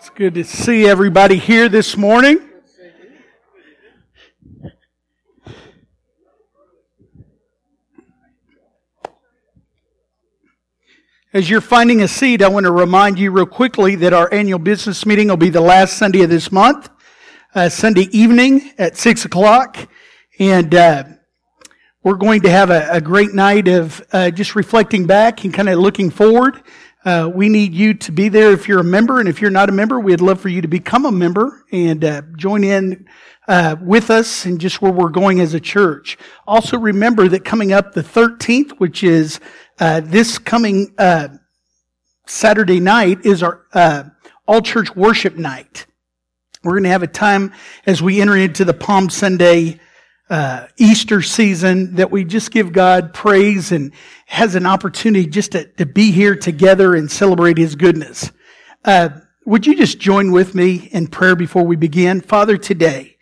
It's good to see everybody here this morning. As you're finding a seat, I want to remind you real quickly that our annual business meeting will be the last Sunday of this month, uh, Sunday evening at 6 o'clock. And uh, we're going to have a, a great night of uh, just reflecting back and kind of looking forward. Uh, we need you to be there if you're a member, and if you're not a member, we'd love for you to become a member and uh, join in uh, with us and just where we're going as a church. Also, remember that coming up the 13th, which is uh, this coming uh, Saturday night, is our uh, all church worship night. We're going to have a time as we enter into the Palm Sunday uh, Easter season that we just give God praise and has an opportunity just to, to be here together and celebrate His goodness. Uh, would you just join with me in prayer before we begin? Father, today,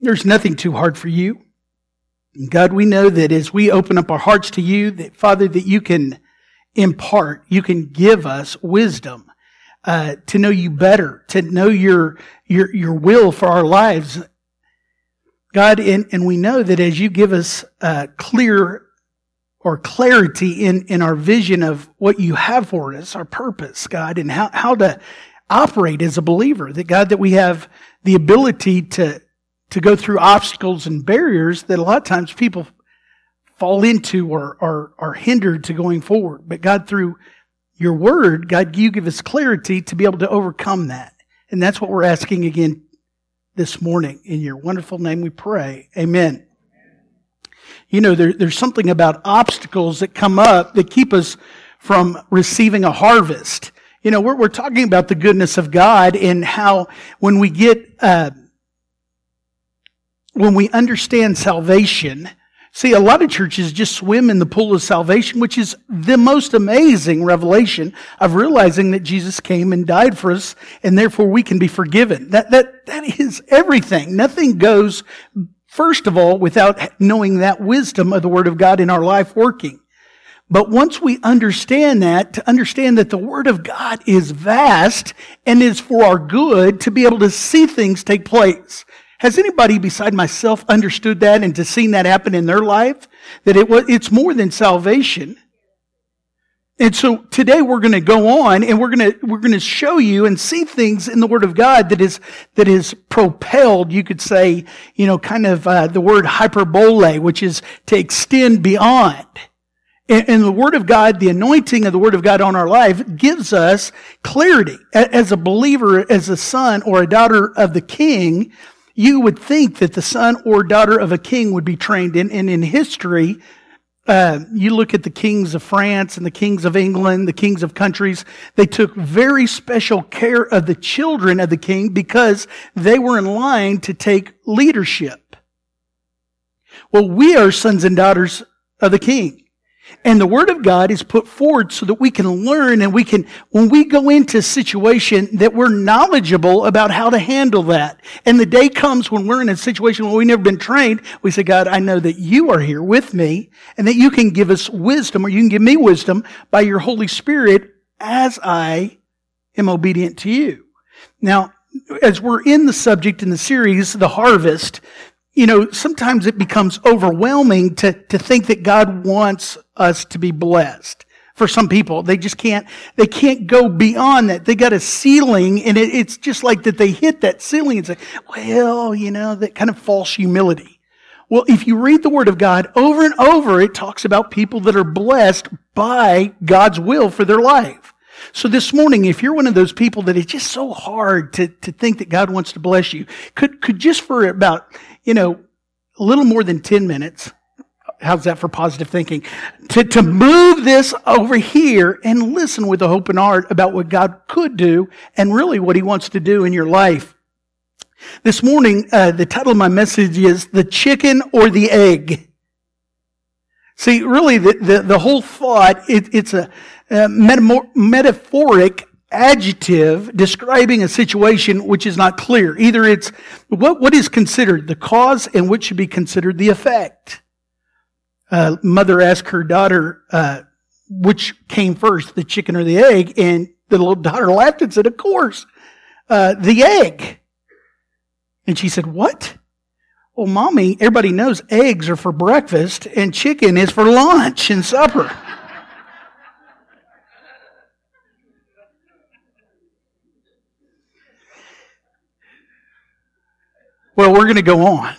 there's nothing too hard for you. God, we know that as we open up our hearts to you, that Father, that you can impart, you can give us wisdom. Uh, to know you better, to know your, your, your will for our lives, God, and, and we know that as you give us uh, clear or clarity in, in our vision of what you have for us, our purpose, God, and how, how to operate as a believer, that God, that we have the ability to, to go through obstacles and barriers that a lot of times people fall into or are, are hindered to going forward. But God, through your word, God, you give us clarity to be able to overcome that. And that's what we're asking again this morning. In your wonderful name we pray. Amen. You know, there, there's something about obstacles that come up that keep us from receiving a harvest. You know, we're, we're talking about the goodness of God and how when we get, uh, when we understand salvation, See, a lot of churches just swim in the pool of salvation, which is the most amazing revelation of realizing that Jesus came and died for us, and therefore we can be forgiven. That, that, that is everything. Nothing goes, first of all, without knowing that wisdom of the Word of God in our life working. But once we understand that, to understand that the Word of God is vast and is for our good, to be able to see things take place. Has anybody beside myself understood that and to seen that happen in their life? That it was, it's more than salvation. And so today we're going to go on and we're going to, we're going to show you and see things in the Word of God that is, that is propelled, you could say, you know, kind of, uh, the word hyperbole, which is to extend beyond. And, and the Word of God, the anointing of the Word of God on our life gives us clarity. As a believer, as a son or a daughter of the King, you would think that the son or daughter of a king would be trained in. And in history, uh, you look at the kings of France and the kings of England, the kings of countries, they took very special care of the children of the king because they were in line to take leadership. Well, we are sons and daughters of the king. And the Word of God is put forward so that we can learn and we can, when we go into a situation, that we're knowledgeable about how to handle that. And the day comes when we're in a situation where we've never been trained, we say, God, I know that you are here with me and that you can give us wisdom or you can give me wisdom by your Holy Spirit as I am obedient to you. Now, as we're in the subject in the series, the harvest, you know, sometimes it becomes overwhelming to, to think that God wants us to be blessed. For some people, they just can't, they can't go beyond that. They got a ceiling and it, it's just like that they hit that ceiling and say, well, you know, that kind of false humility. Well, if you read the Word of God over and over, it talks about people that are blessed by God's will for their life. So this morning, if you're one of those people that it's just so hard to, to think that God wants to bless you, could, could just for about, you know, a little more than 10 minutes, how's that for positive thinking? To, to move this over here and listen with a hope and heart about what God could do and really what He wants to do in your life. This morning, uh, the title of my message is The Chicken or the Egg. See, really, the, the, the whole thought, it, it's a, a metaphoric adjective describing a situation which is not clear. Either it's what, what is considered the cause and what should be considered the effect. Uh, mother asked her daughter, uh, which came first, the chicken or the egg? And the little daughter laughed and said, of course, uh, the egg. And she said, What? Well, mommy, everybody knows eggs are for breakfast and chicken is for lunch and supper. Well, we're going to go on.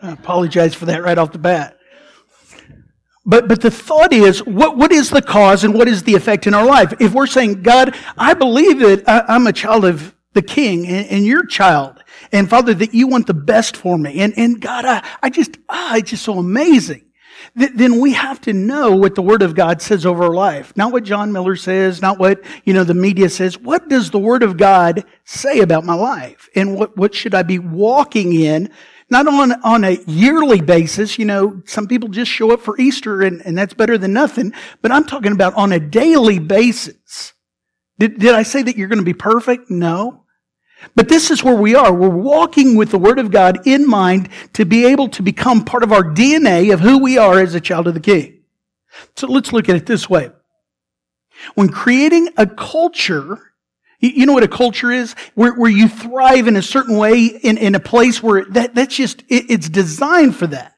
I apologize for that right off the bat. But, but the thought is, what, what is the cause and what is the effect in our life? If we're saying, God, I believe that I, am a child of the king and, and your child, and Father, that you want the best for me, and, and God, I, I just, ah, it's just so amazing. Th- then we have to know what the Word of God says over our life. Not what John Miller says, not what, you know, the media says. What does the Word of God say about my life? And what, what should I be walking in not on, on a yearly basis. You know, some people just show up for Easter and, and that's better than nothing. But I'm talking about on a daily basis. Did, did I say that you're going to be perfect? No. But this is where we are. We're walking with the Word of God in mind to be able to become part of our DNA of who we are as a child of the King. So let's look at it this way. When creating a culture you know what a culture is? Where, where you thrive in a certain way in, in a place where that, that's just, it, it's designed for that.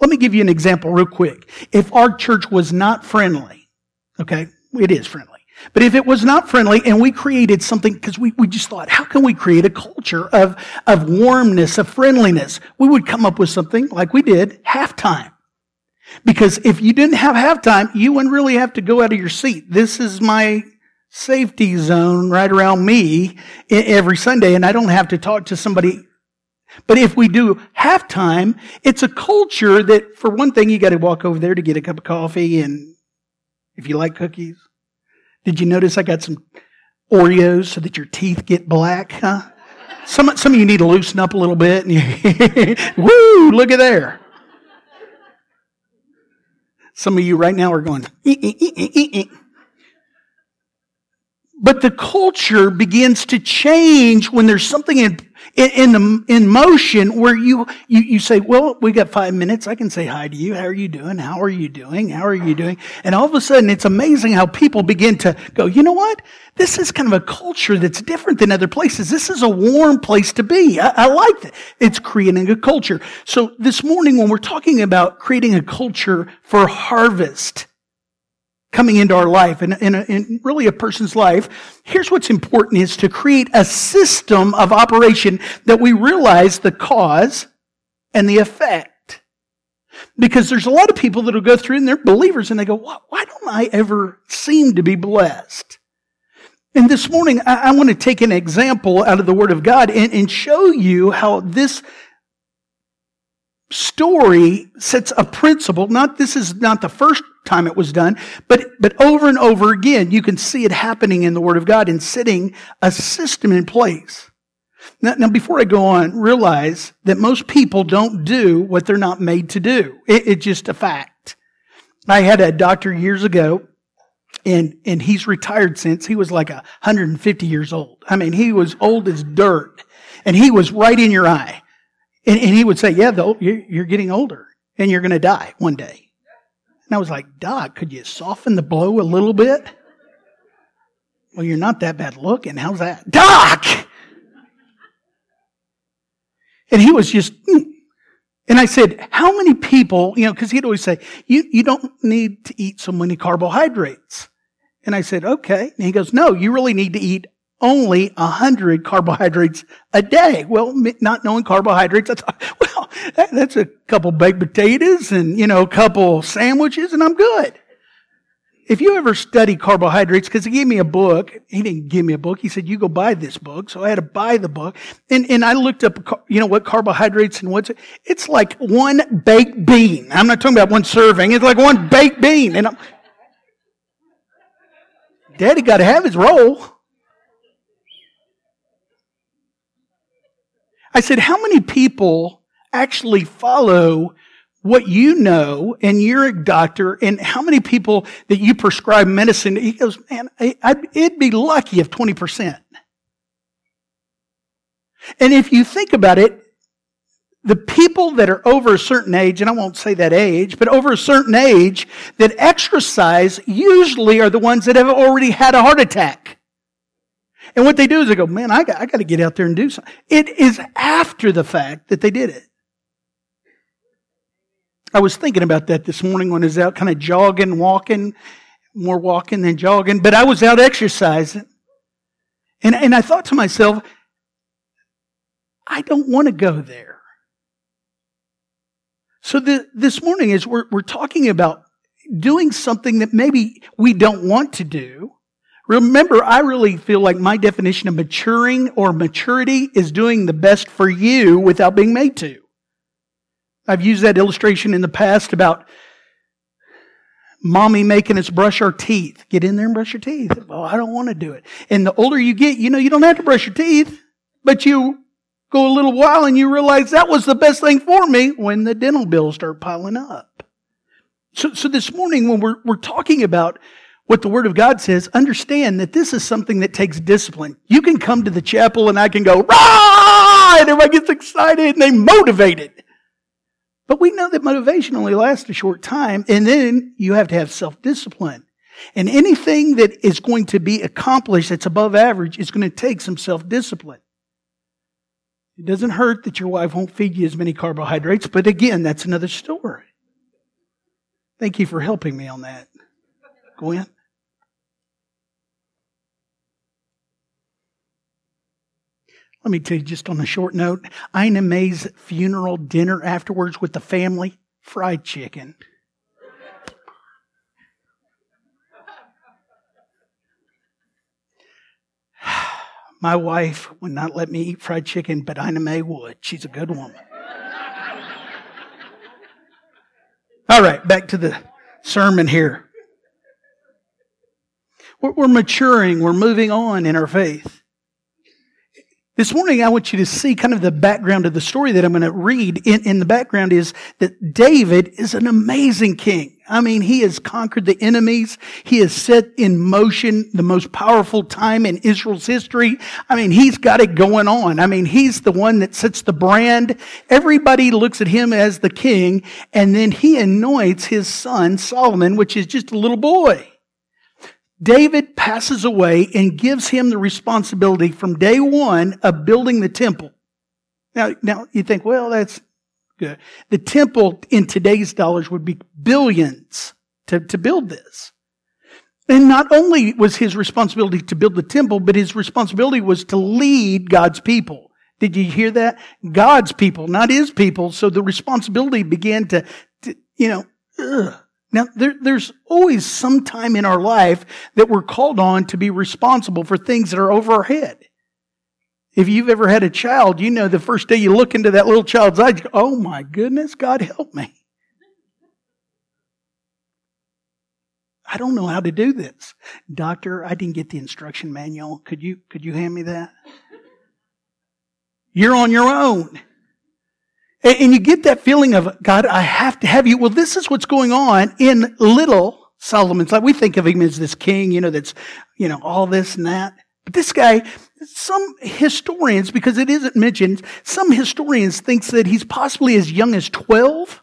Let me give you an example real quick. If our church was not friendly, okay, it is friendly. But if it was not friendly and we created something, because we, we just thought, how can we create a culture of, of warmness, of friendliness? We would come up with something like we did, halftime. Because if you didn't have halftime, you wouldn't really have to go out of your seat. This is my safety zone right around me every Sunday and I don't have to talk to somebody. But if we do halftime, it's a culture that for one thing, you got to walk over there to get a cup of coffee and if you like cookies. Did you notice I got some Oreos so that your teeth get black, huh? Some, some of you need to loosen up a little bit. And you, woo, look at there. Some of you right now are going, but the culture begins to change when there's something in, in, in, the, in motion where you, you, you say, well, we got five minutes. I can say hi to you. How are you doing? How are you doing? How are you doing? And all of a sudden, it's amazing how people begin to go, you know what? This is kind of a culture that's different than other places. This is a warm place to be. I, I like it. It's creating a culture. So this morning, when we're talking about creating a culture for harvest, coming into our life and in, in, really a person's life, here's what's important is to create a system of operation that we realize the cause and the effect. Because there's a lot of people that will go through and they're believers and they go, why, why don't I ever seem to be blessed? And this morning, I, I want to take an example out of the Word of God and, and show you how this story sets a principle. Not this is not the first time it was done, but, but over and over again, you can see it happening in the Word of God and setting a system in place. Now, now before I go on, realize that most people don't do what they're not made to do. It, it's just a fact. I had a doctor years ago, and, and he's retired since. He was like 150 years old. I mean, he was old as dirt, and he was right in your eye. And, and he would say, yeah, you're, you're getting older, and you're going to die one day. And I was like, Doc, could you soften the blow a little bit? Well, you're not that bad looking. How's that? Doc! And he was just, mm. and I said, how many people, you know, because he'd always say, you, you don't need to eat so many carbohydrates. And I said, okay. And he goes, no, you really need to eat only 100 carbohydrates a day. Well, not knowing carbohydrates, I thought, well, that's a couple baked potatoes and, you know, a couple sandwiches and I'm good. If you ever study carbohydrates, because he gave me a book, he didn't give me a book. He said, you go buy this book. So I had to buy the book. And, and I looked up, you know, what carbohydrates and what's it? It's like one baked bean. I'm not talking about one serving. It's like one baked bean. And I'm, Daddy got to have his roll. I said, how many people actually follow what you know and you're a doctor and how many people that you prescribe medicine? He goes, man, I, I, it'd be lucky if 20%. And if you think about it, the people that are over a certain age, and I won't say that age, but over a certain age that exercise usually are the ones that have already had a heart attack. And what they do is they go, man, I got, I got to get out there and do something. It is after the fact that they did it. I was thinking about that this morning when I was out kind of jogging, walking, more walking than jogging, but I was out exercising. And, and I thought to myself, I don't want to go there. So the, this morning, as we're, we're talking about doing something that maybe we don't want to do, remember, I really feel like my definition of maturing or maturity is doing the best for you without being made to. I've used that illustration in the past about mommy making us brush our teeth. Get in there and brush your teeth. Well, I don't want to do it. And the older you get, you know, you don't have to brush your teeth, but you go a little while and you realize that was the best thing for me when the dental bills start piling up. So, so this morning when we're, we're talking about what the Word of God says, understand that this is something that takes discipline. You can come to the chapel and I can go, rah! And everybody gets excited and they motivated. But we know that motivation only lasts a short time, and then you have to have self discipline. And anything that is going to be accomplished that's above average is going to take some self discipline. It doesn't hurt that your wife won't feed you as many carbohydrates, but again, that's another story. Thank you for helping me on that, Gwen. Let me tell you just on a short note Ina May's funeral dinner afterwards with the family fried chicken. My wife would not let me eat fried chicken, but Ina May would. She's a good woman. All right, back to the sermon here. We're, maturing, we're moving on in our faith. This morning, I want you to see kind of the background of the story that I'm going to read. In, in, the background is that David is an amazing king. I mean, he has conquered the enemies. He has set in motion the most powerful time in Israel's history. I mean, he's got it going on. I mean, he's the one that sets the brand. Everybody looks at him as the king, and then he anoints his son, Solomon, which is just a little boy. David passes away and gives him the responsibility from day one of building the temple. Now, now you think, well, that's good. The temple in today's dollars would be billions to, to build this. And not only was his responsibility to build the temple, but his responsibility was to lead God's people. Did you hear that? God's people, not his people. So the responsibility began to, to you know, ugh. Now, there, there's always some time in our life that we're called on to be responsible for things that are over our head. If you've ever had a child, you know the first day you look into that little child's eyes, go, oh my goodness, God help me. I don't know how to do this. Doctor, I didn't get the instruction manual. Could you, could you hand me that? You're on your own. And you get that feeling of, God, I have to have you. Well, this is what's going on in little Solomon's life. We think of him as this king, you know, that's, you know, all this and that. But this guy, some historians, because it isn't mentioned, some historians thinks that he's possibly as young as 12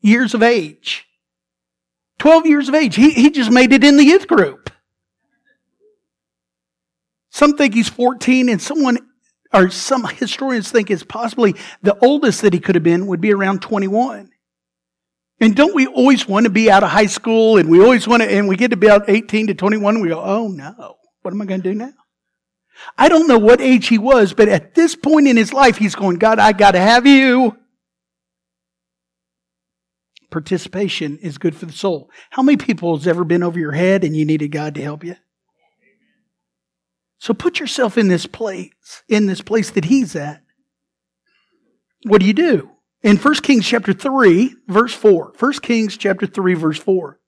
years of age. 12 years of age. He, he just made it in the youth group. Some think he's 14 and someone or some historians think is possibly the oldest that he could have been would be around 21. And don't we always want to be out of high school and we always want to, and we get to be about 18 to 21 and we go, oh no, what am I going to do now? I don't know what age he was, but at this point in his life, he's going, God, I got to have you. Participation is good for the soul. How many people has ever been over your head and you needed God to help you? So put yourself in this place, in this place that he's at. What do you do? In 1 Kings chapter 3, verse 4. 1 Kings chapter 3, verse 4.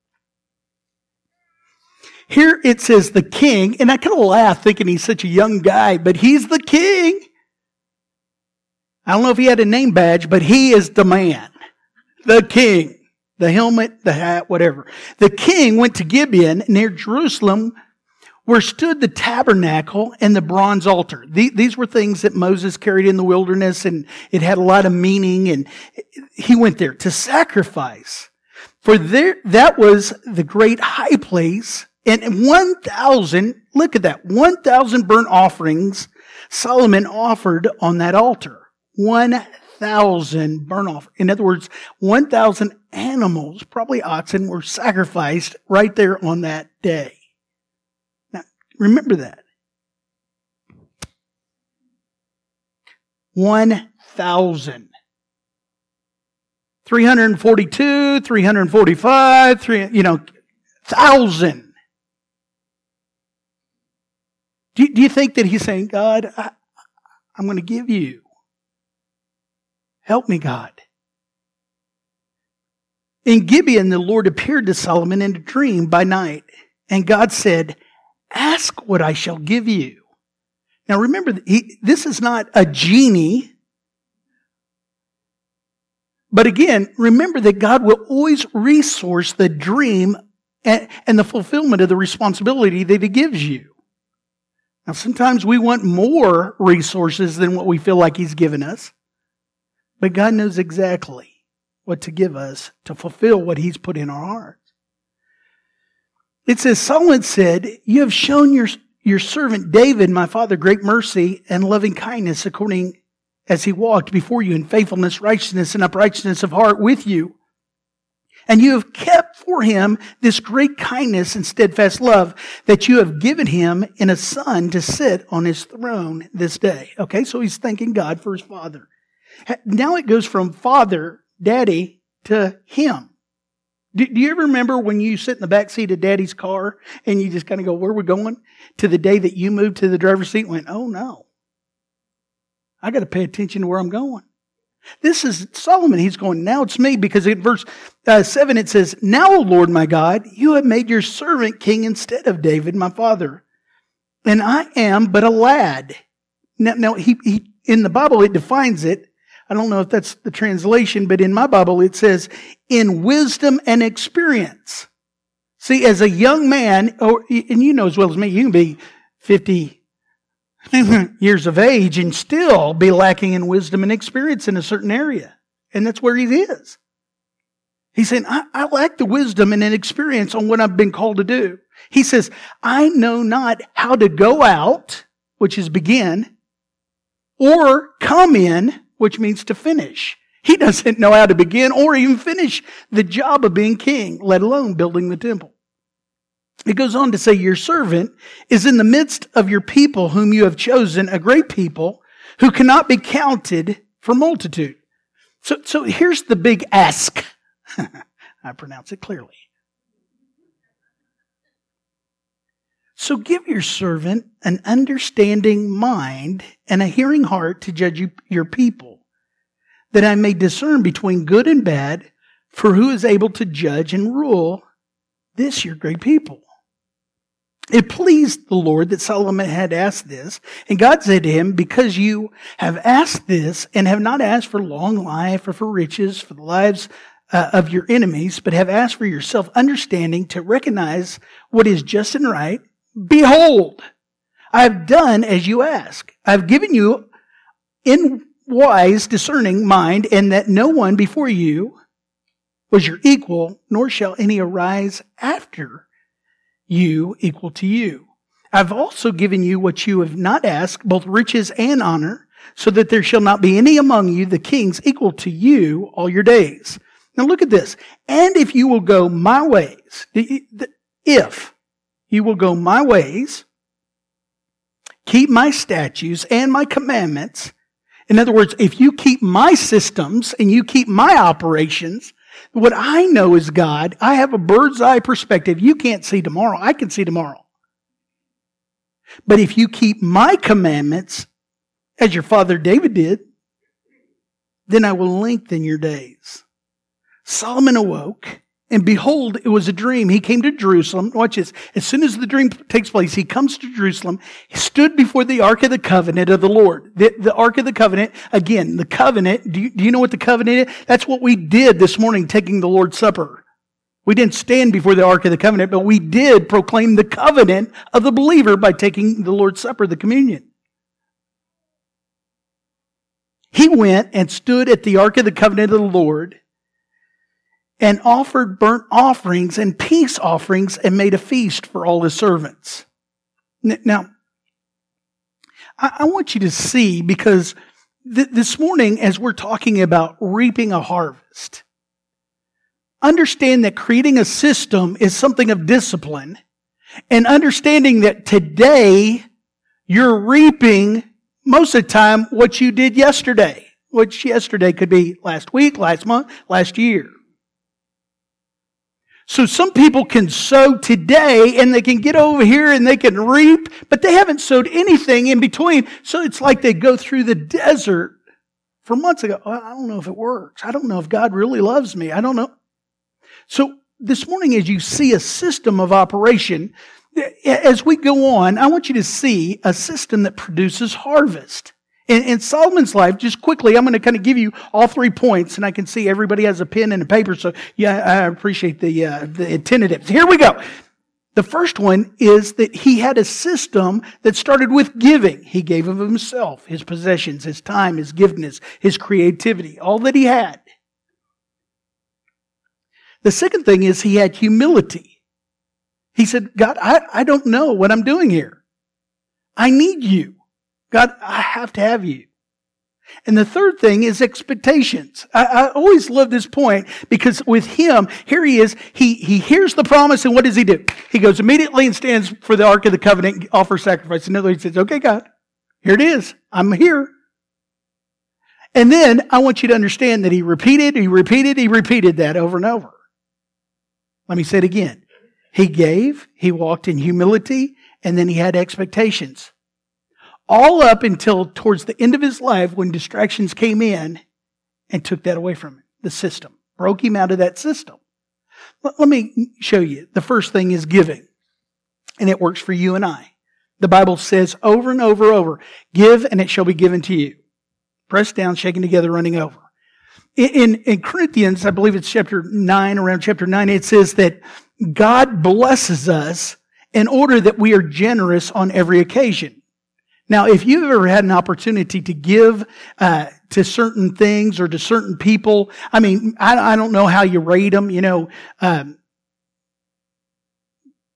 Here it says the king, and I kind of laugh thinking he's such a young guy, but he's the king. I don't know if he had a name badge, but he is the man, the king, the helmet, the hat, whatever. The king went to Gibeon near Jerusalem where stood the tabernacle and the bronze altar. These were things that Moses carried in the wilderness and it had a lot of meaning and he went there to sacrifice. For there, that was the great high place and 1,000 look at that. 1,000 burnt offerings Solomon offered on that altar. 1,000 burnt offerings. In other words, 1,000 animals, probably oxen, were sacrificed right there on that day. Remember that. 1,000. 342, 345, three, you know, thousand. Do you, do you think that he's saying, God, I, I'm going to give you. Help me, God. In Gibeon, the Lord appeared to Solomon in a dream by night, and God said, Ask what I shall give you. Now remember, he, this is not a genie but again, remember that God will always resource the dream and, and, the fulfillment of the responsibility that He gives you. Now, sometimes we want more resources than what we feel like He's given us, but God knows exactly what to give us to fulfill what He's put in our hearts. It says, Solomon said, You have shown your, your servant David, my father, great mercy and loving kindness according as he walked before you in faithfulness, righteousness, and uprightness of heart with you. And you have kept for him this great kindness and steadfast love that you have given him in a son to sit on his throne this day. Okay, so he's thanking God for his father. Now it goes from father, daddy, to him. Do, do, you ever remember when you sit in the back seat of daddy's car and you just kind of go, where are we going? To the day that you moved to the driver's seat and went, oh no. I got to pay attention to where I'm going. This is Solomon. He's going, now it's me, because in verse uh, 7 it says, Now, O Lord my God, you have made your servant king instead of David, my father. And I am but a lad. Now, now he, he, in the Bible it defines it. I don't know if that's the translation, but in my Bible it says, in wisdom and experience. See, as a young man, or, and you know as well as me, you can be 50, years of age and still be lacking in wisdom and experience in a certain area. And that's where he is. He's saying, I, I lack the wisdom and an experience on what I've been called to do. He says, I know not how to go out, which is begin, or come in, which means to finish. He doesn't know how to begin or even finish the job of being king, let alone building the temple. It goes on to say, Your servant is in the midst of your people, whom you have chosen, a great people who cannot be counted for multitude. So, so here's the big ask. I pronounce it clearly. So give your servant an understanding mind and a hearing heart to judge your people, that I may discern between good and bad, for who is able to judge and rule this your great people? It pleased the Lord that Solomon had asked this. And God said to him, because you have asked this and have not asked for long life or for riches, for the lives uh, of your enemies, but have asked for yourself understanding to recognize what is just and right, behold, I have done as you ask. I have given you in wise, discerning mind, and that no one before you was your equal, nor shall any arise after you equal to you. I've also given you what you have not asked, both riches and honor, so that there shall not be any among you, the kings, equal to you all your days. Now look at this. And if you will go my ways, if you will go my ways, keep my statutes and my commandments, in other words, if you keep my systems and you keep my operations, what I know is God. I have a bird's eye perspective. You can't see tomorrow. I can see tomorrow. But if you keep my commandments, as your father David did, then I will lengthen your days. Solomon awoke and behold, it was a dream. He came to Jerusalem. Watch this. As soon as the dream takes place, he comes to Jerusalem. He stood before the Ark of the Covenant of the Lord. The, the Ark of the Covenant, again, the covenant. Do you, do you know what the covenant is? That's what we did this morning, taking the Lord's Supper. We didn't stand before the Ark of the Covenant, but we did proclaim the covenant of the believer by taking the Lord's Supper, the communion. He went and stood at the Ark of the Covenant of the Lord and offered burnt offerings and peace offerings and made a feast for all his servants. Now, I, want you to see because th- this morning, as we're talking about reaping a harvest, understand that creating a system is something of discipline and understanding that today you're reaping most of the time what you did yesterday, which yesterday could be last week, last month, last year. So some people can sow today and they can get over here and they can reap, but they haven't sowed anything in between. So it's like they go through the desert for months ago. Oh, I don't know if it works. I don't know if God really loves me. I don't know. So this morning, as you see a system of operation, as we go on, I want you to see a system that produces harvest. In, in, Solomon's life, just quickly, I'm going to kind of give you all three points, and I can see everybody has a pen and a paper, so yeah, I appreciate the, uh, the attentiveness. Here we go. The first one is that he had a system that started with giving. He gave of himself, his possessions, his time, his giftedness, his creativity, all that he had. The second thing is he had humility. He said, God, I, I don't know what I'm doing here. I need you. God, I have to have you. And the third thing is expectations. I, I, always love this point because with him, here he is, he, he hears the promise and what does he do? He goes immediately and stands for the Ark of the Covenant, offers sacrifice. In other words, he says, okay, God, here it is. I'm here. And then I want you to understand that he repeated, he repeated, he repeated that over and over. Let me say it again. He gave, he walked in humility, and then he had expectations all up until towards the end of his life when distractions came in and took that away from him, the system, broke him out of that system. Let me show you. The first thing is giving, and it works for you and I. The Bible says over and over and over, give and it shall be given to you. Pressed down, shaken together, running over. In, in Corinthians, I believe it's chapter 9, around chapter 9, it says that God blesses us in order that we are generous on every occasion. Now, if you've ever had an opportunity to give uh, to certain things or to certain people, I mean, I, I don't know how you rate them. You know, um,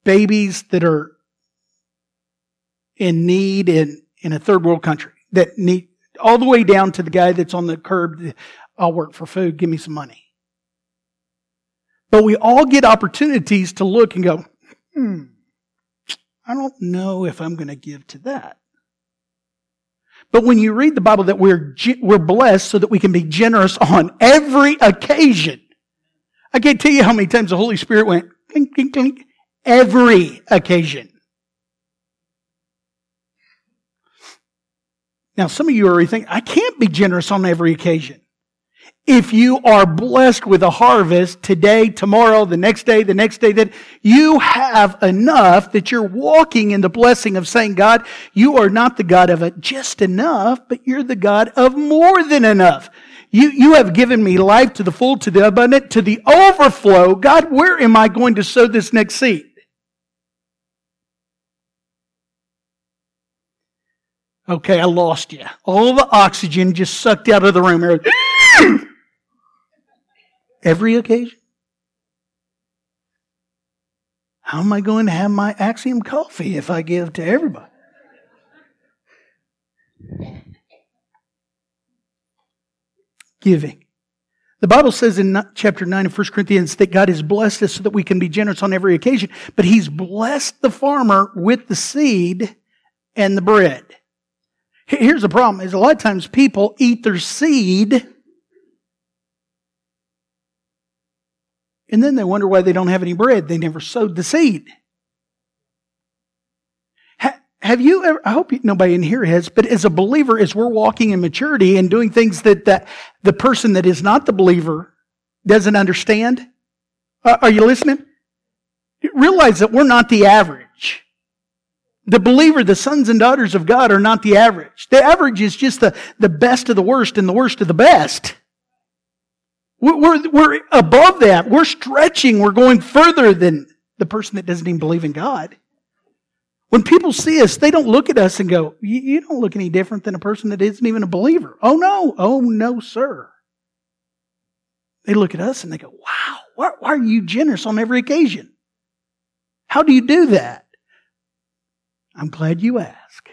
babies that are in need in in a third world country that need all the way down to the guy that's on the curb. I'll work for food. Give me some money. But we all get opportunities to look and go, hmm, I don't know if I'm going to give to that. But when you read the Bible that we're, we're blessed so that we can be generous on every occasion. I can't tell you how many times the Holy Spirit went, clink, clink, clink, every occasion. Now, some of you are thinking, I can't be generous on every occasion if you are blessed with a harvest today, tomorrow, the next day, the next day, that you have enough that you're walking in the blessing of saying, God, you are not the God of just enough, but you're the God of more than enough. You, you have given me life to the full, to the abundant, to the overflow. God, where am I going to sow this next seed? Okay, I lost you. All the oxygen just sucked out of the room. Every occasion? How am I going to have my Axiom coffee if I give to everybody? Giving. The Bible says in chapter 9 of 1 Corinthians that God has blessed us so that we can be generous on every occasion, but He's blessed the farmer with the seed and the bread. Here's the problem is a lot of times people eat their seed And then they wonder why they don't have any bread. They never sowed the seed. Ha, have you ever, I hope nobody in here has, but as a believer, as we're walking in maturity and doing things that, that the person that is not the believer doesn't understand, uh, are you listening? Realize that we're not the average. The believer, the sons and daughters of God are not the average. The average is just the, the best of the worst and the worst of the best. We're, we're above that. We're stretching. We're going further than the person that doesn't even believe in God. When people see us, they don't look at us and go, You don't look any different than a person that isn't even a believer. Oh, no. Oh, no, sir. They look at us and they go, Wow, why, why are you generous on every occasion? How do you do that? I'm glad you ask.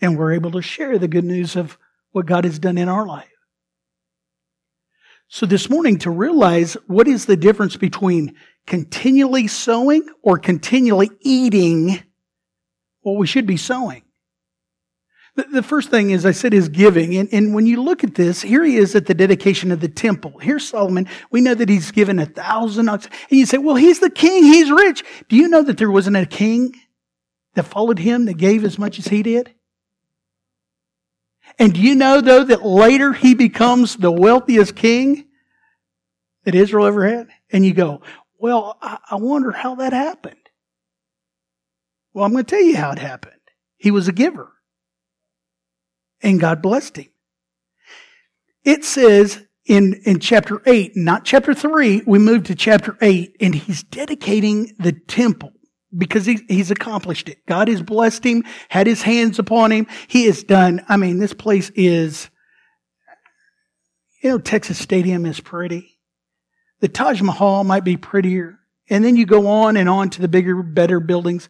And we're able to share the good news of what God has done in our life. So this morning to realize what is the difference between continually sowing or continually eating what we should be sowing. The first thing, as I said, is giving. And, and, when you look at this, here he is at the dedication of the temple. Here's Solomon. We know that he's given a thousand oxen. And you say, well, he's the king. He's rich. Do you know that there wasn't a king that followed him that gave as much as he did? And do you know, though, that later he becomes the wealthiest king that Israel ever had? And you go, well, I, wonder how that happened. Well, I'm going to tell you how it happened. He was a giver and God blessed him. It says in, in chapter 8, not chapter 3, we move to chapter 8, and he's dedicating the temple because he, he's accomplished it. God has blessed him, had his hands upon him. He has done, I mean, this place is, you know, Texas Stadium is pretty. The Taj Mahal might be prettier. And then you go on and on to the bigger, better buildings.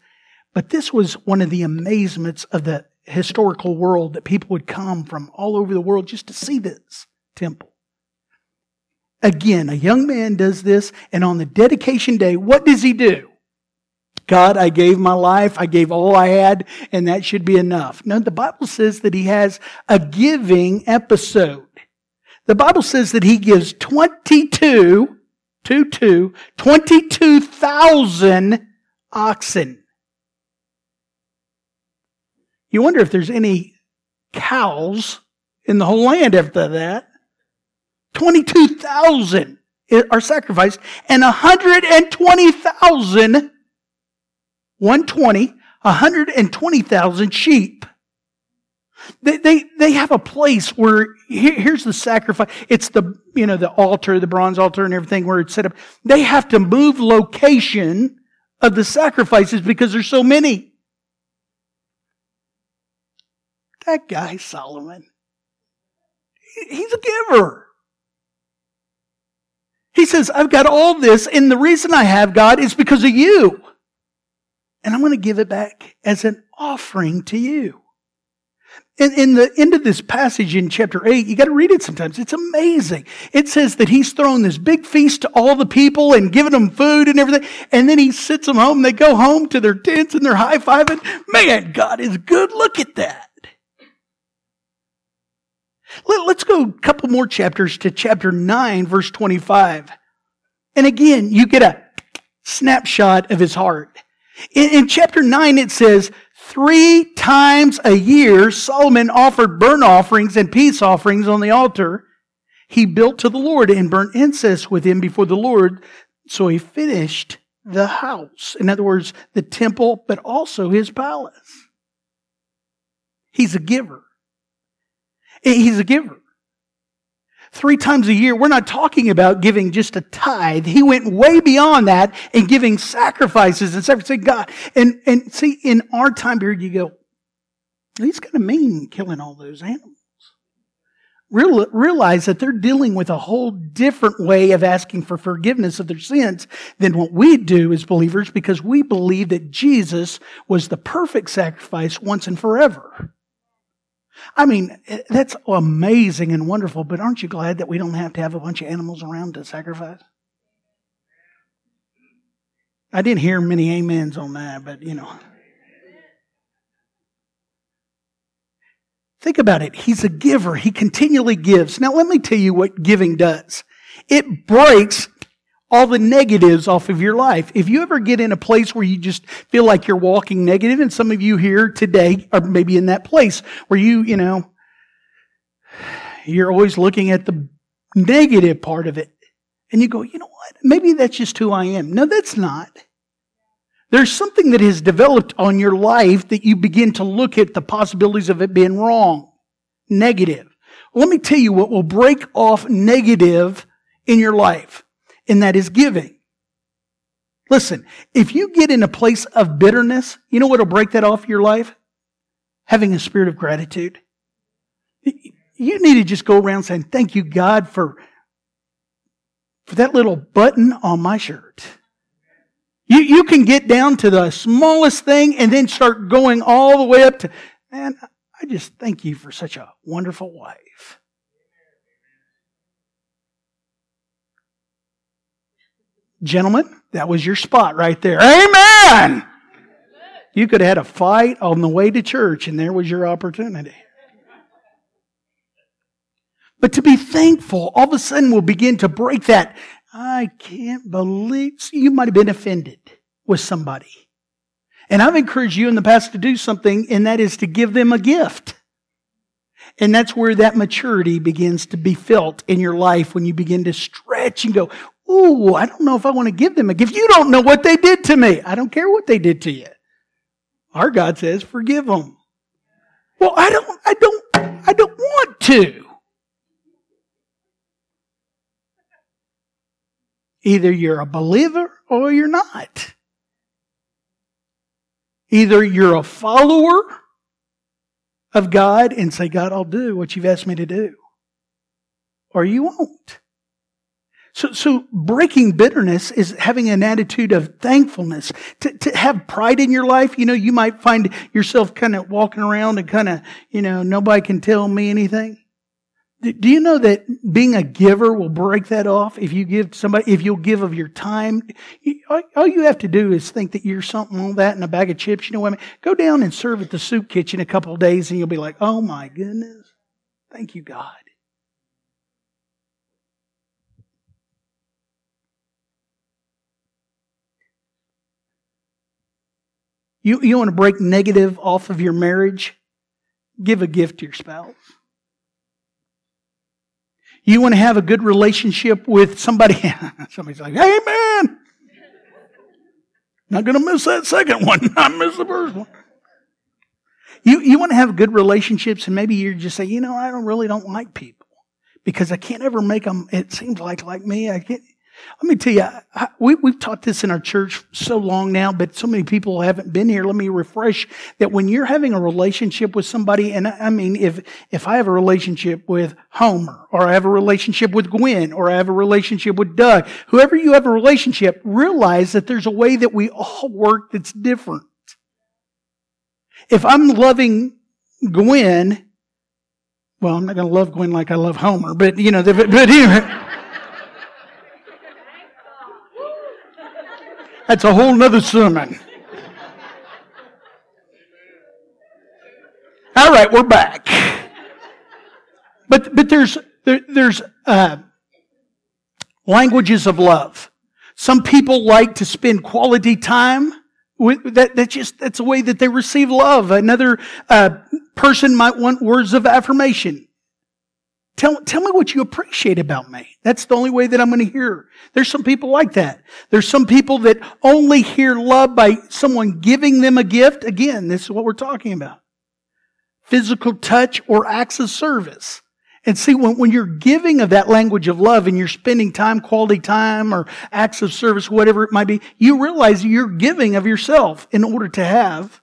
But this was one of the amazements of the historical world that people would come from all over the world just to see this temple. Again, a young man does this, and on the dedication day, what does he do? God, I gave my life, I gave all I had, and that should be enough. No, the Bible says that he has a giving episode. The Bible says that he gives 22, 2, 2, 22,000 oxen. You wonder if there's any cows in the whole land after that. 22,000 are sacrificed and 120,000, 120, 120,000 sheep. They, they, they have a place where here, here's the sacrifice. It's the, you know, the altar, the bronze altar and everything where it's set up. They have to move location of the sacrifices because there's so many. That guy, Solomon, he's a giver. He says, I've got all this, and the reason I have, God, is because of you. And I'm going to give it back as an offering to you. In, in the end of this passage in chapter 8, you got to read it sometimes. It's amazing. It says that he's thrown this big feast to all the people and giving them food and everything. And then he sits them home. They go home to their tents and they're high fiving. Man, God is good. Look at that. Let, us go a couple more chapters to chapter 9, verse 25. And again, you get a snapshot of his heart. In, in chapter 9, it says, Three times a year, Solomon offered burnt offerings and peace offerings on the altar. He built to the Lord and burnt incense with him before the Lord. So he finished the house. In other words, the temple, but also his palace. He's a giver. He's a giver. Three times a year, we're not talking about giving just a tithe. He went way beyond that and giving sacrifices and sacrificing God. And, and see, in our time period, you go, he's going to mean killing all those animals. Real, realize that they're dealing with a whole different way of asking for forgiveness of their sins than what we do as believers because we believe that Jesus was the perfect sacrifice once and forever. I mean, eh, that's amazing and wonderful, but aren't you glad that we don't have to have a bunch of animals around to sacrifice? I didn't hear many amens on that, but you know. Think about it. He's a giver. He continually gives. Now, let me tell you what giving does. It breaks all the negatives off of your life. If you ever get in a place where you just feel like you're walking negative, and some of you here today are maybe in that place where you, you know, you're always looking at the negative part of it. And you go, you know what? Maybe that's just who I am. No, that's not. There's something that has developed on your life that you begin to look at the possibilities of it being wrong, negative. Let me tell you what will break off negative in your life and that is giving. Listen, if you get in a place of bitterness, you know what will break that off your life? Having a spirit of gratitude. You need to just go around saying, Thank you, God, for, for that little button on my shirt. You, you can get down to the smallest thing and then start going all the way up to, man, I just thank you for such a wonderful wife. Gentlemen, that was your spot right there. Amen! You could have had a fight on the way to church, and there was your opportunity. But to be thankful, all of a sudden we'll begin to break that. I can't believe you might have been offended with somebody. And I've encouraged you in the past to do something, and that is to give them a gift. And that's where that maturity begins to be felt in your life when you begin to stretch and go, Ooh, I don't know if I want to give them a gift. You don't know what they did to me. I don't care what they did to you. Our God says, forgive them. Well, I don't, I don't, I don't want to. Either you're a believer or you're not. Either you're a follower of God and say, God, I'll do what you've asked me to do, or you won't. So, so breaking bitterness is having an attitude of thankfulness. To, to have pride in your life, you know, you might find yourself kind of walking around and kind of, you know, nobody can tell me anything. Do you know that being a giver will break that off? If you give somebody, if you'll give of your time, all you have to do is think that you're something on that and a bag of chips. You know what I mean? Go down and serve at the soup kitchen a couple of days and you'll be like, oh my goodness. Thank you, God. You, you want to break negative off of your marriage? Give a gift to your spouse. You want to have a good relationship with somebody? Somebody's like, hey man, not going to miss that second one. I miss the first one. You, you want to have good relationships and maybe you just say, you know, I don't really don't like people because I can't ever make them, it seems like, like me. I can't, let me tell you, I, we, we've taught this in our church so long now, but so many people haven't been here. Let me refresh that when you're having a relationship with somebody, and I mean, if, if I have a relationship with Homer, or I have a relationship with Gwen, or I have a relationship with Doug, whoever you have a relationship, realize that there's a way that we all work that's different. If I'm loving Gwen, well, I'm not going to love Gwen like I love Homer, but you know, but anyway. That's a whole nother sermon. All right, we're back. But but there's there, there's uh, languages of love. Some people like to spend quality time with that. That's just that's a way that they receive love. Another uh, person might want words of affirmation. Tell, tell me what you appreciate about me. That's the only way that I'm going to hear. There's some people like that. There's some people that only hear love by someone giving them a gift. Again, this is what we're talking about. Physical touch or acts of service. And see, when, when you're giving of that language of love and you're spending time, quality time, or acts of service, whatever it might be, you realize you're giving of yourself in order to have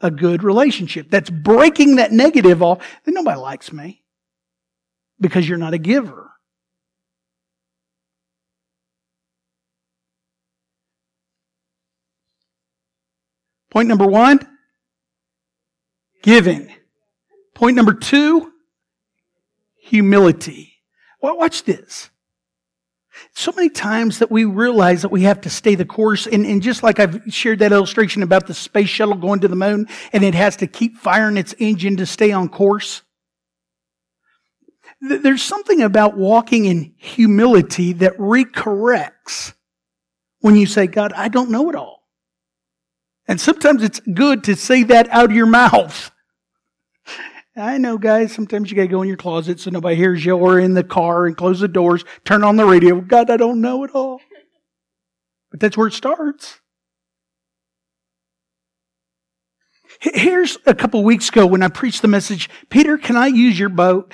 a good relationship. That's breaking that negative off. Then nobody likes me because you're not a giver. Point number one giving. Point number two humility. Well, watch this. So many times that we realize that we have to stay the course. And, and, just like I've shared that illustration about the space shuttle going to the moon and it has to keep firing its engine to stay on course. There's something about walking in humility that recorrects when you say, God, I don't know it all. And sometimes it's good to say that out of your mouth. I know, guys, sometimes you got to go in your closet so nobody hears you or in the car and close the doors, turn on the radio. God, I don't know it all. But that's where it starts. Here's a couple weeks ago when I preached the message Peter, can I use your boat?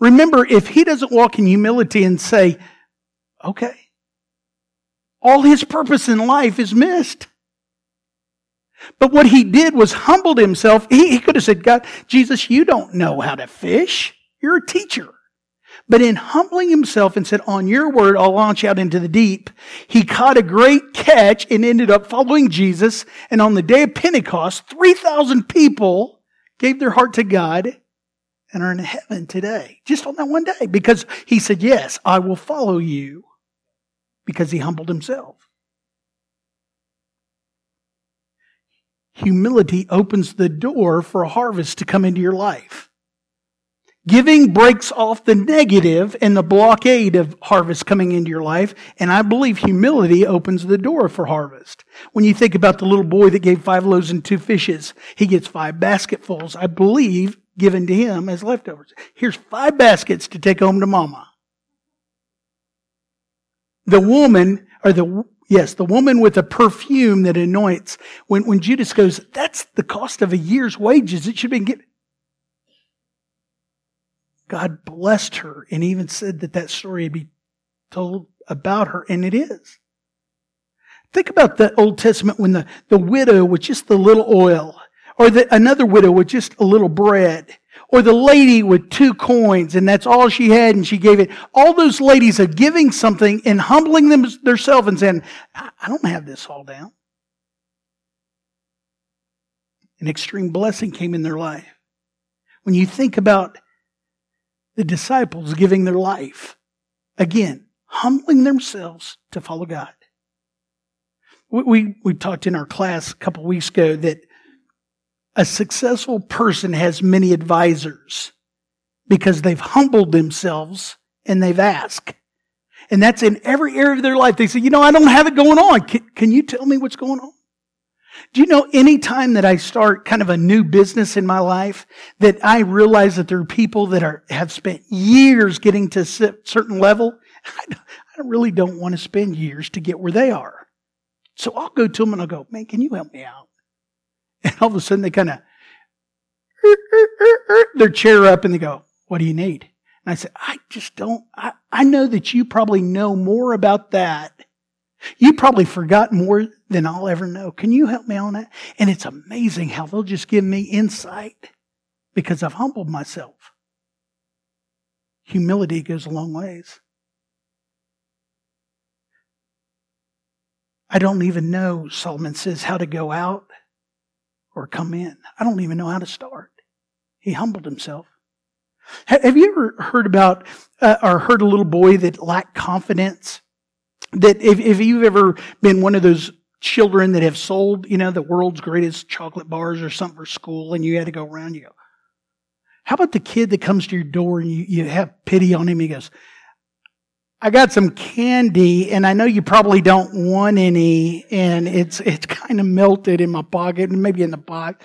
Remember, if he doesn't walk in humility and say, okay, all his purpose in life is missed. But what he did was humbled himself. He, he could have said, God, Jesus, you don't know how to fish. You're a teacher. But in humbling himself and said, On your word, I'll launch out into the deep, he caught a great catch and ended up following Jesus. And on the day of Pentecost, 3,000 people gave their heart to God and are in heaven today, just on that one day, because he said, Yes, I will follow you, because he humbled himself. Humility opens the door for a harvest to come into your life. Giving breaks off the negative and the blockade of harvest coming into your life. And I believe humility opens the door for harvest. When you think about the little boy that gave five loaves and two fishes, he gets five basketfuls, I believe, given to him as leftovers. Here's five baskets to take home to mama. The woman, or the, yes, the woman with the perfume that anoints, when, when Judas goes, that's the cost of a year's wages. It should be given. God blessed her and even said that that story would be told about her, and it is. Think about the Old Testament when the, the widow with just the little oil, or the, another widow with just a little bread, or the lady with two coins and that's all she had and she gave it. All those ladies are giving something and humbling them themselves and saying, I don't have this all down. An extreme blessing came in their life. When you think about the disciples giving their life. Again, humbling themselves to follow God. We, we, we talked in our class a couple weeks ago that a successful person has many advisors because they've humbled themselves and they've asked. And that's in every area of their life. They say, you know, I don't have it going on. Can, can you tell me what's going on? Do you know any time that I start kind of a new business in my life that I realize that there are people that are, have spent years getting to a certain level? I, I really don't want to spend years to get where they are. So I'll go to them and I'll go, man, can you help me out? And all of a sudden they kind of, er, er, er, their chair up and they go, what do you need? And I said, I just don't, I, I know that you probably know more about that you probably forgot more than I'll ever know. Can you help me on that? And it's amazing how they'll just give me insight because I've humbled myself. Humility goes a long ways. I don't even know, Solomon says, how to go out or come in. I don't even know how to start. He humbled himself. Have you ever heard about uh, or heard a little boy that lacked confidence? that if, if you've ever been one of those children that have sold, you know, the world's greatest chocolate bars or something for school and you had to go around, you go, how about the kid that comes to your door and you, you have pity on him? He goes, I got some candy and I know you probably don't want any and it's, it's kind of melted in my pocket and maybe in the box.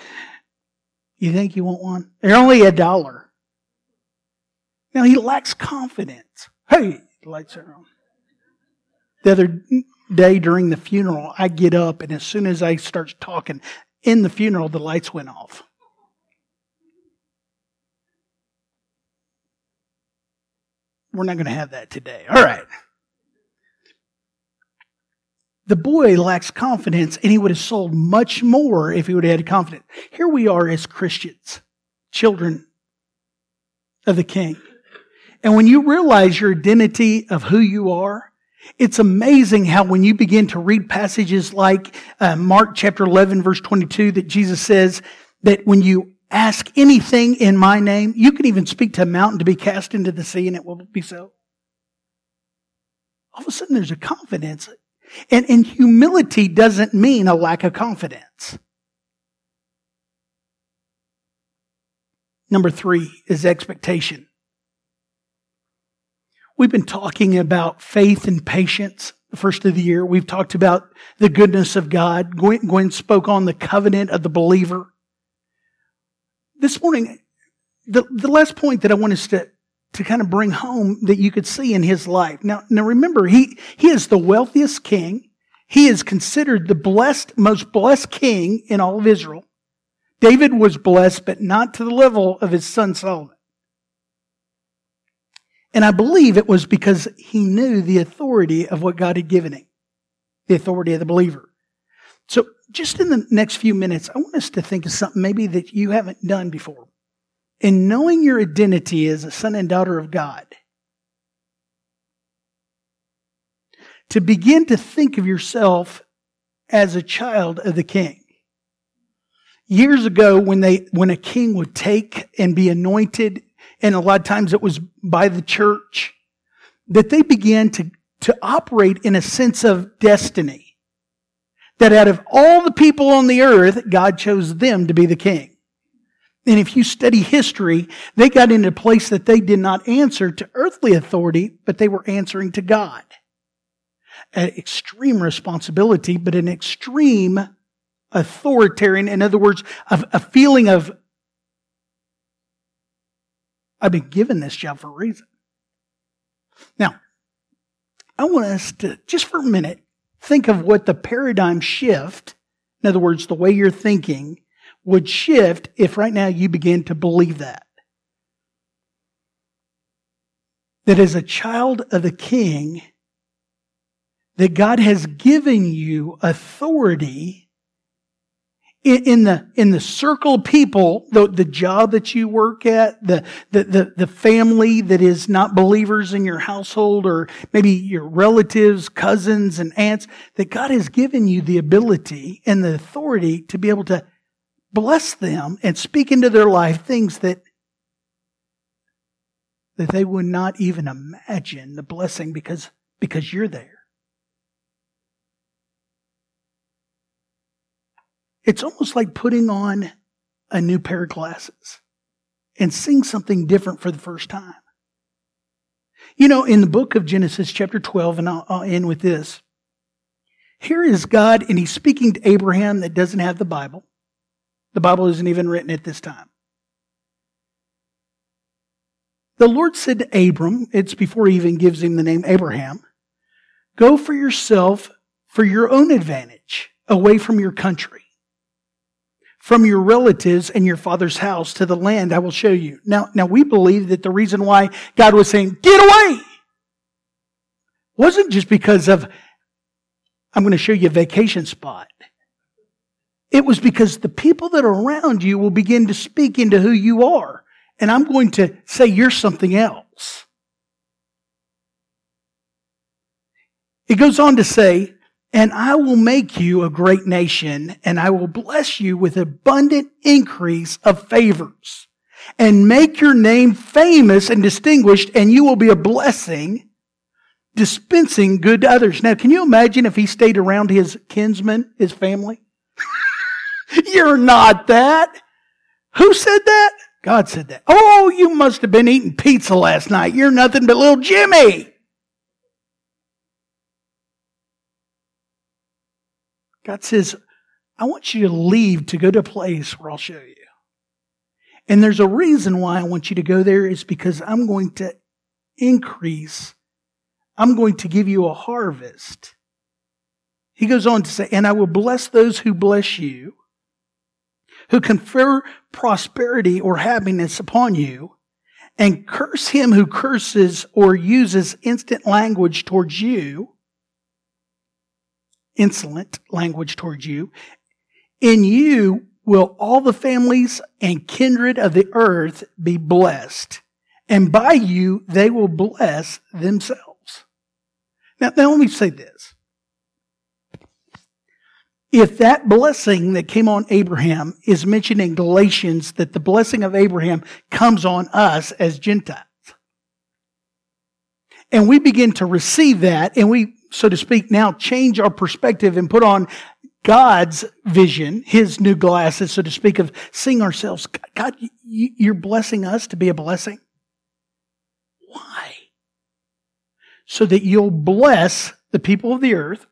You think you want one? They're only a dollar. Now he lacks confidence. Hey, lights are on. The other day during the funeral, I get up and as soon as I start talking in the funeral, the lights went off. We're not going to have that today. All right. The boy lacks confidence and he would have sold much more if he would have had confidence. Here we are as Christians, children of the King. And when you realize your identity of who you are, it's amazing how when you begin to read passages like uh, Mark chapter 11 verse 22 that Jesus says that when you ask anything in my name, you can even speak to a mountain to be cast into the sea and it will be so. All of a sudden there's a confidence. And, and humility doesn't mean a lack of confidence. Number three is expectation. We've been talking about faith and patience the first of the year. We've talked about the goodness of God. Gwen, Gwen spoke on the covenant of the believer. This morning, the, the last point that I want us to, to kind of bring home that you could see in his life. Now, now remember, he, he is the wealthiest king. He is considered the blessed, most blessed king in all of Israel. David was blessed, but not to the level of his son Solomon. And I believe it was because he knew the authority of what God had given him, the authority of the believer just in the next few minutes, I want us to think of something maybe that you haven't done before. In knowing your identity as a son and daughter of God, to begin to think of yourself as a child of the king. Years ago, when they, when a king would take and be anointed, and a lot of times it was by the church, that they began to, to operate in a sense of destiny that out of all the people on the earth, God chose them to be the king. And if you study history, they got into a place that they did not answer to earthly authority, but they were answering to God. An extreme responsibility, but an extreme authoritarian. In other words, a, a feeling of, I've been given this job for a reason. Now, I want us to, just for a minute, think of what the paradigm shift, in other words, the way you're thinking, would shift if right now you begin to believe that. That as a child of the king, that God has given you authority in, the in the circle of people, the, the job that you work at, the, the, the, the family that is not believers in your household, or maybe your relatives, cousins, and aunts, that God has given you the ability and the authority to be able to bless them and speak into their life things that that they would not even imagine the blessing because because you're there. It's almost like putting on a new pair of glasses and seeing something different for the first time. You know, in the book of Genesis, chapter 12, and I'll, I'll end with this. Here is God, and he's speaking to Abraham that doesn't have the Bible. The Bible isn't even written at this time. The Lord said to Abram, it's before he even gives him the name Abraham, go for yourself for your own advantage away from your country from your relatives and your father's house to the land I will show you. Now, now we believe that the reason why God was saying, get away, wasn't just because of, I'm going to show you a vacation spot. It was because the people that are around you will begin to speak into who you are. And I'm going to say you're something else. It goes on to say, and I will make you a great nation, and I will bless you with abundant increase of favors, and make your name famous and distinguished, and you will be a blessing, dispensing good to others. Now, can you imagine if he stayed around his kinsmen, his family? You're not that. Who said that? God said that. Oh, you must have been eating pizza last night. You're nothing but little Jimmy. God says, I want you to leave to go to a place where I'll show you. And there's a reason why I want you to go there is because I'm going to increase. I'm going to give you a harvest. He goes on to say, and I will bless those who bless you, who confer prosperity or happiness upon you, and curse him who curses or uses instant language towards you insolent language towards you. In you will all the families and kindred of the earth be blessed, and by you they will bless themselves. Now, now let me say this. If that blessing that came on Abraham is mentioned in Galatians, that the blessing of Abraham comes on us as Gentiles, and we begin to receive that, and we so to speak, now change our perspective and put on God's vision, His new glasses, so to speak, of seeing ourselves. God, you're blessing us to be a blessing. Why? So that you'll bless the people of the earth.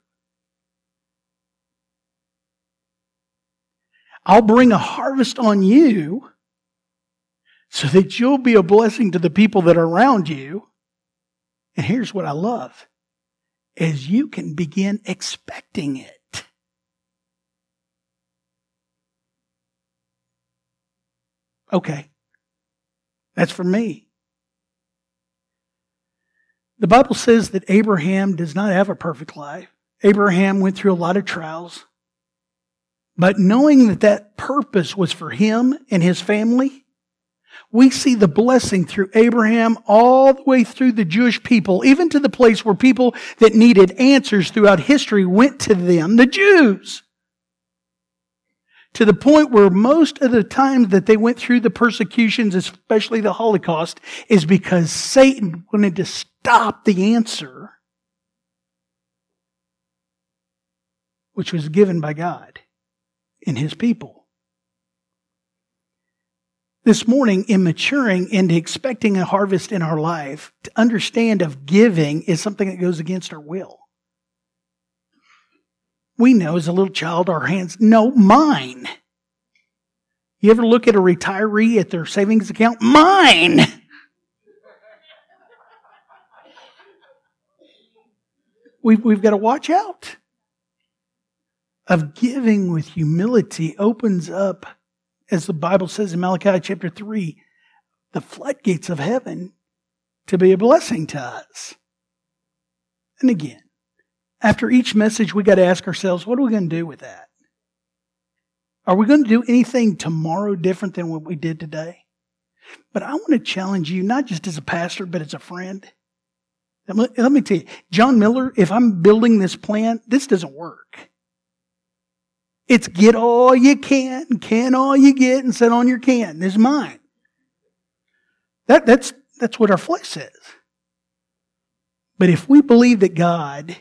I'll bring a harvest on you so that you'll be a blessing to the people that are around you. And here's what I love as you can begin expecting it. Okay. That's for me. The Bible says that Abraham does not have a perfect life. Abraham went through a lot of trials. But knowing that that purpose was for him and his family, we see the blessing through Abraham all the way through the Jewish people, even to the place where people that needed answers throughout history went to them, the Jews. To the point where most of the times that they went through the persecutions, especially the Holocaust, is because Satan wanted to stop the answer, which was given by God in his people this morning in maturing and expecting a harvest in our life, to understand of giving is something that goes against our will. We know as a little child, our hands, no, mine. You ever look at a retiree at their savings account? Mine! We've, we've got to watch out. Of giving with humility opens up as the Bible says in Malachi chapter 3, the floodgates of heaven to be a blessing to us. And again, after each message, we got to ask ourselves, what are we going to do with that? Are we going to do anything tomorrow different than what we did today? But I want to challenge you, not just as a pastor, but as a friend. Let me tell you, John Miller, if I'm building this plan, this doesn't work. It's get all you can, can all you get, and sit on your can. This is mine. That, that's, that's what our flesh says. But if we believe that God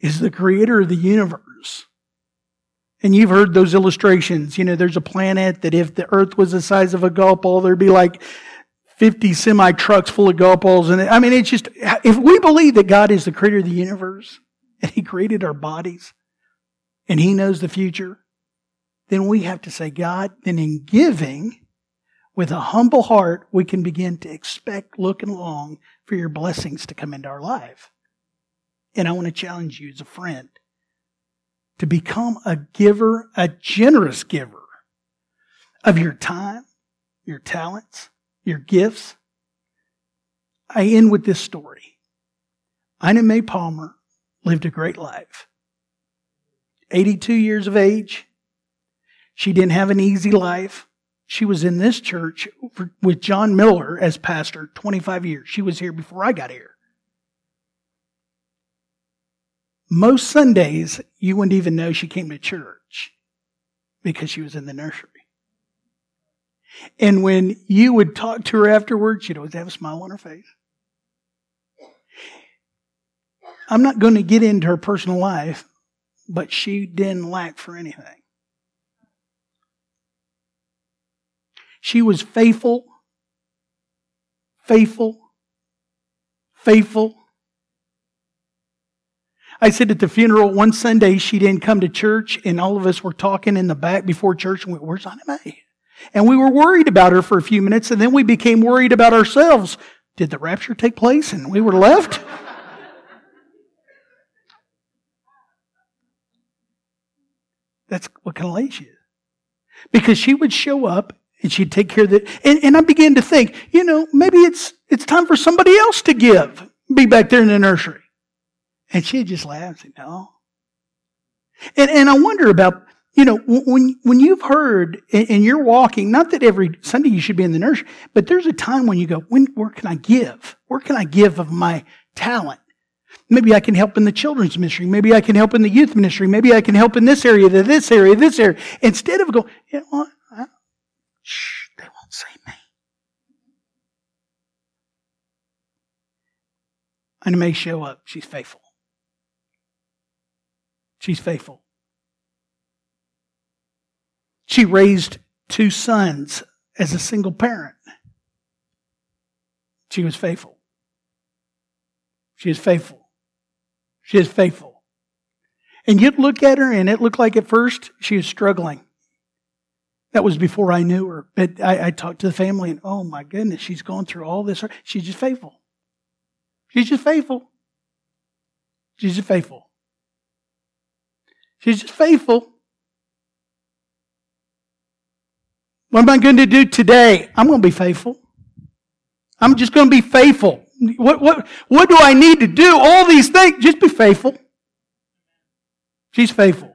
is the creator of the universe, and you've heard those illustrations, you know, there's a planet that if the earth was the size of a golf ball, there'd be like 50 semi trucks full of golf balls. And I mean, it's just, if we believe that God is the creator of the universe and he created our bodies and he knows the future, then we have to say, God, then in giving, with a humble heart, we can begin to expect, look, and long for your blessings to come into our life. And I want to challenge you as a friend to become a giver, a generous giver of your time, your talents, your gifts. I end with this story. Ina May Palmer lived a great life. 82 years of age, she didn't have an easy life. She was in this church for, with John Miller as pastor 25 years. She was here before I got here. Most Sundays, you wouldn't even know she came to church because she was in the nursery. And when you would talk to her afterwards, she'd always have a smile on her face. I'm not going to get into her personal life, but she didn't lack for anything. She was faithful, faithful, faithful. I said at the funeral one Sunday she didn't come to church, and all of us were talking in the back before church, and we went, Where's Anna? And we were worried about her for a few minutes, and then we became worried about ourselves. Did the rapture take place and we were left? That's what kind of lady she is. Because she would show up and she'd take care of it. And, and I began to think, you know, maybe it's it's time for somebody else to give. Be back there in the nursery. And she'd just laugh and say, no. And, and I wonder about, you know, when, when you've heard and you're walking, not that every Sunday you should be in the nursery, but there's a time when you go, when, where can I give? Where can I give of my talent? Maybe I can help in the children's ministry. Maybe I can help in the youth ministry. Maybe I can help in this area, this area, this area. Instead of going, you know what? Shh, they won't see me. And it may show up. She's faithful. She's faithful. She raised two sons as a single parent. She was faithful. She is faithful. She is faithful. And you'd look at her and it looked like at first she was struggling. That was before I knew her. But I, I, talked to the family and, oh my goodness, she's gone through all this. She's just faithful. She's just faithful. She's just faithful. She's just faithful. What am I going to do today? I'm going to be faithful. I'm just going to be faithful. What, what, what do I need to do? All these things. Just be faithful. She's faithful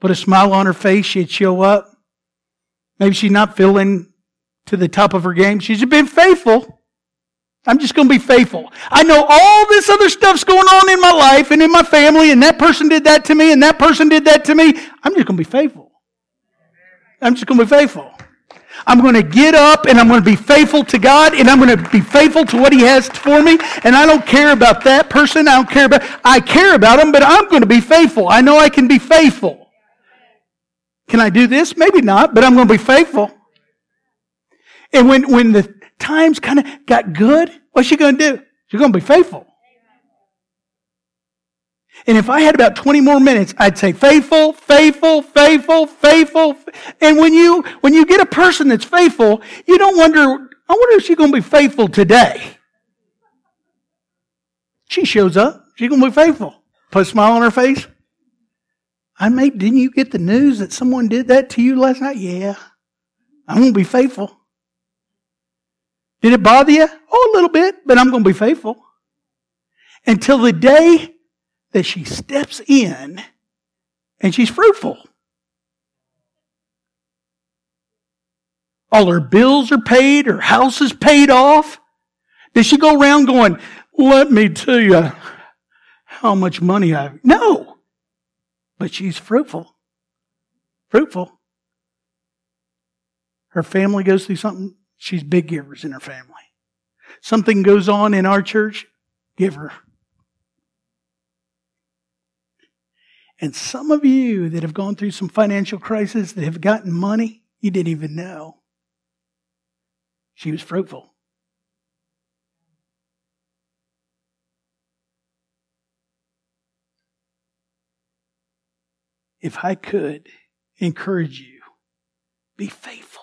put a smile on her face. She'd show up. Maybe she's not feeling to the top of her game. She's been faithful. I'm just going to be faithful. I know all this other stuff's going on in my life and in my family, and that person did that to me, and that person did that to me. I'm just going to be faithful. I'm just going to be faithful. I'm going to get up and I'm going to be faithful to God and I'm going to be faithful to what He has for me. And I don't care about that person. I don't care about, I care about them, but I'm going to be faithful. I know I can be faithful. Can I do this? Maybe not, but I'm going to be faithful. And when, when the times kind of got good, what's she going to do? She's going to be faithful. And if I had about 20 more minutes, I'd say faithful, faithful, faithful, faithful. And when you, when you get a person that's faithful, you don't wonder, I wonder if she's going to be faithful today. She shows up. She's going to be faithful. Put a smile on her face. I made, didn't you get the news that someone did that to you last night? Yeah. I'm going to be faithful. Did it bother you? Oh, a little bit, but I'm going to be faithful. Until the day that she steps in and she's fruitful. All her bills are paid, her house is paid off. Does she go around going, let me tell you how much money I have? No. But she's fruitful. Fruitful. Her family goes through something, she's big givers in her family. Something goes on in our church, give her. And some of you that have gone through some financial crisis that have gotten money, you didn't even know. She was fruitful. If I could encourage you, be faithful.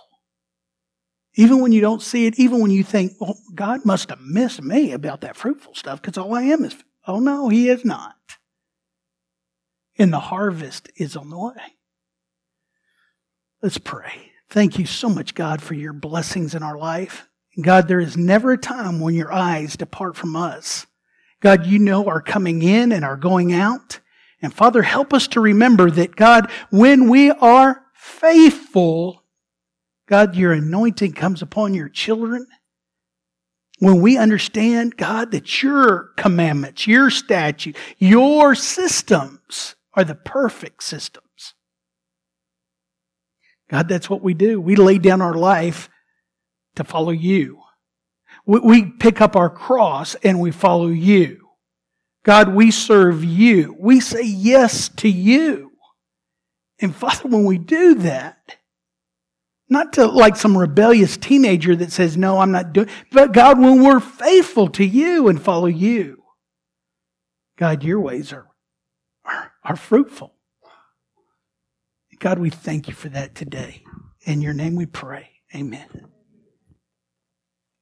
Even when you don't see it, even when you think, well, God must have missed me about that fruitful stuff because all I am is, oh no, He is not and the harvest is on the way. Let's pray. Thank you so much, God, for your blessings in our life. God, there is never a time when your eyes depart from us. God, you know our coming in and our going out. And Father, help us to remember that, God, when we are faithful, God, your anointing comes upon your children when we understand, God, that your commandments, your statute, your systems are the perfect systems. God, that's what we do. We lay down our life to follow you. We pick up our cross and we follow you. God, we serve you. We say yes to you. And Father, when we do that, not to like some rebellious teenager that says, no, I'm not doing, but God, when we're faithful to you and follow you, God, your ways are are, are fruitful. God, we thank you for that today. In your name we pray. Amen.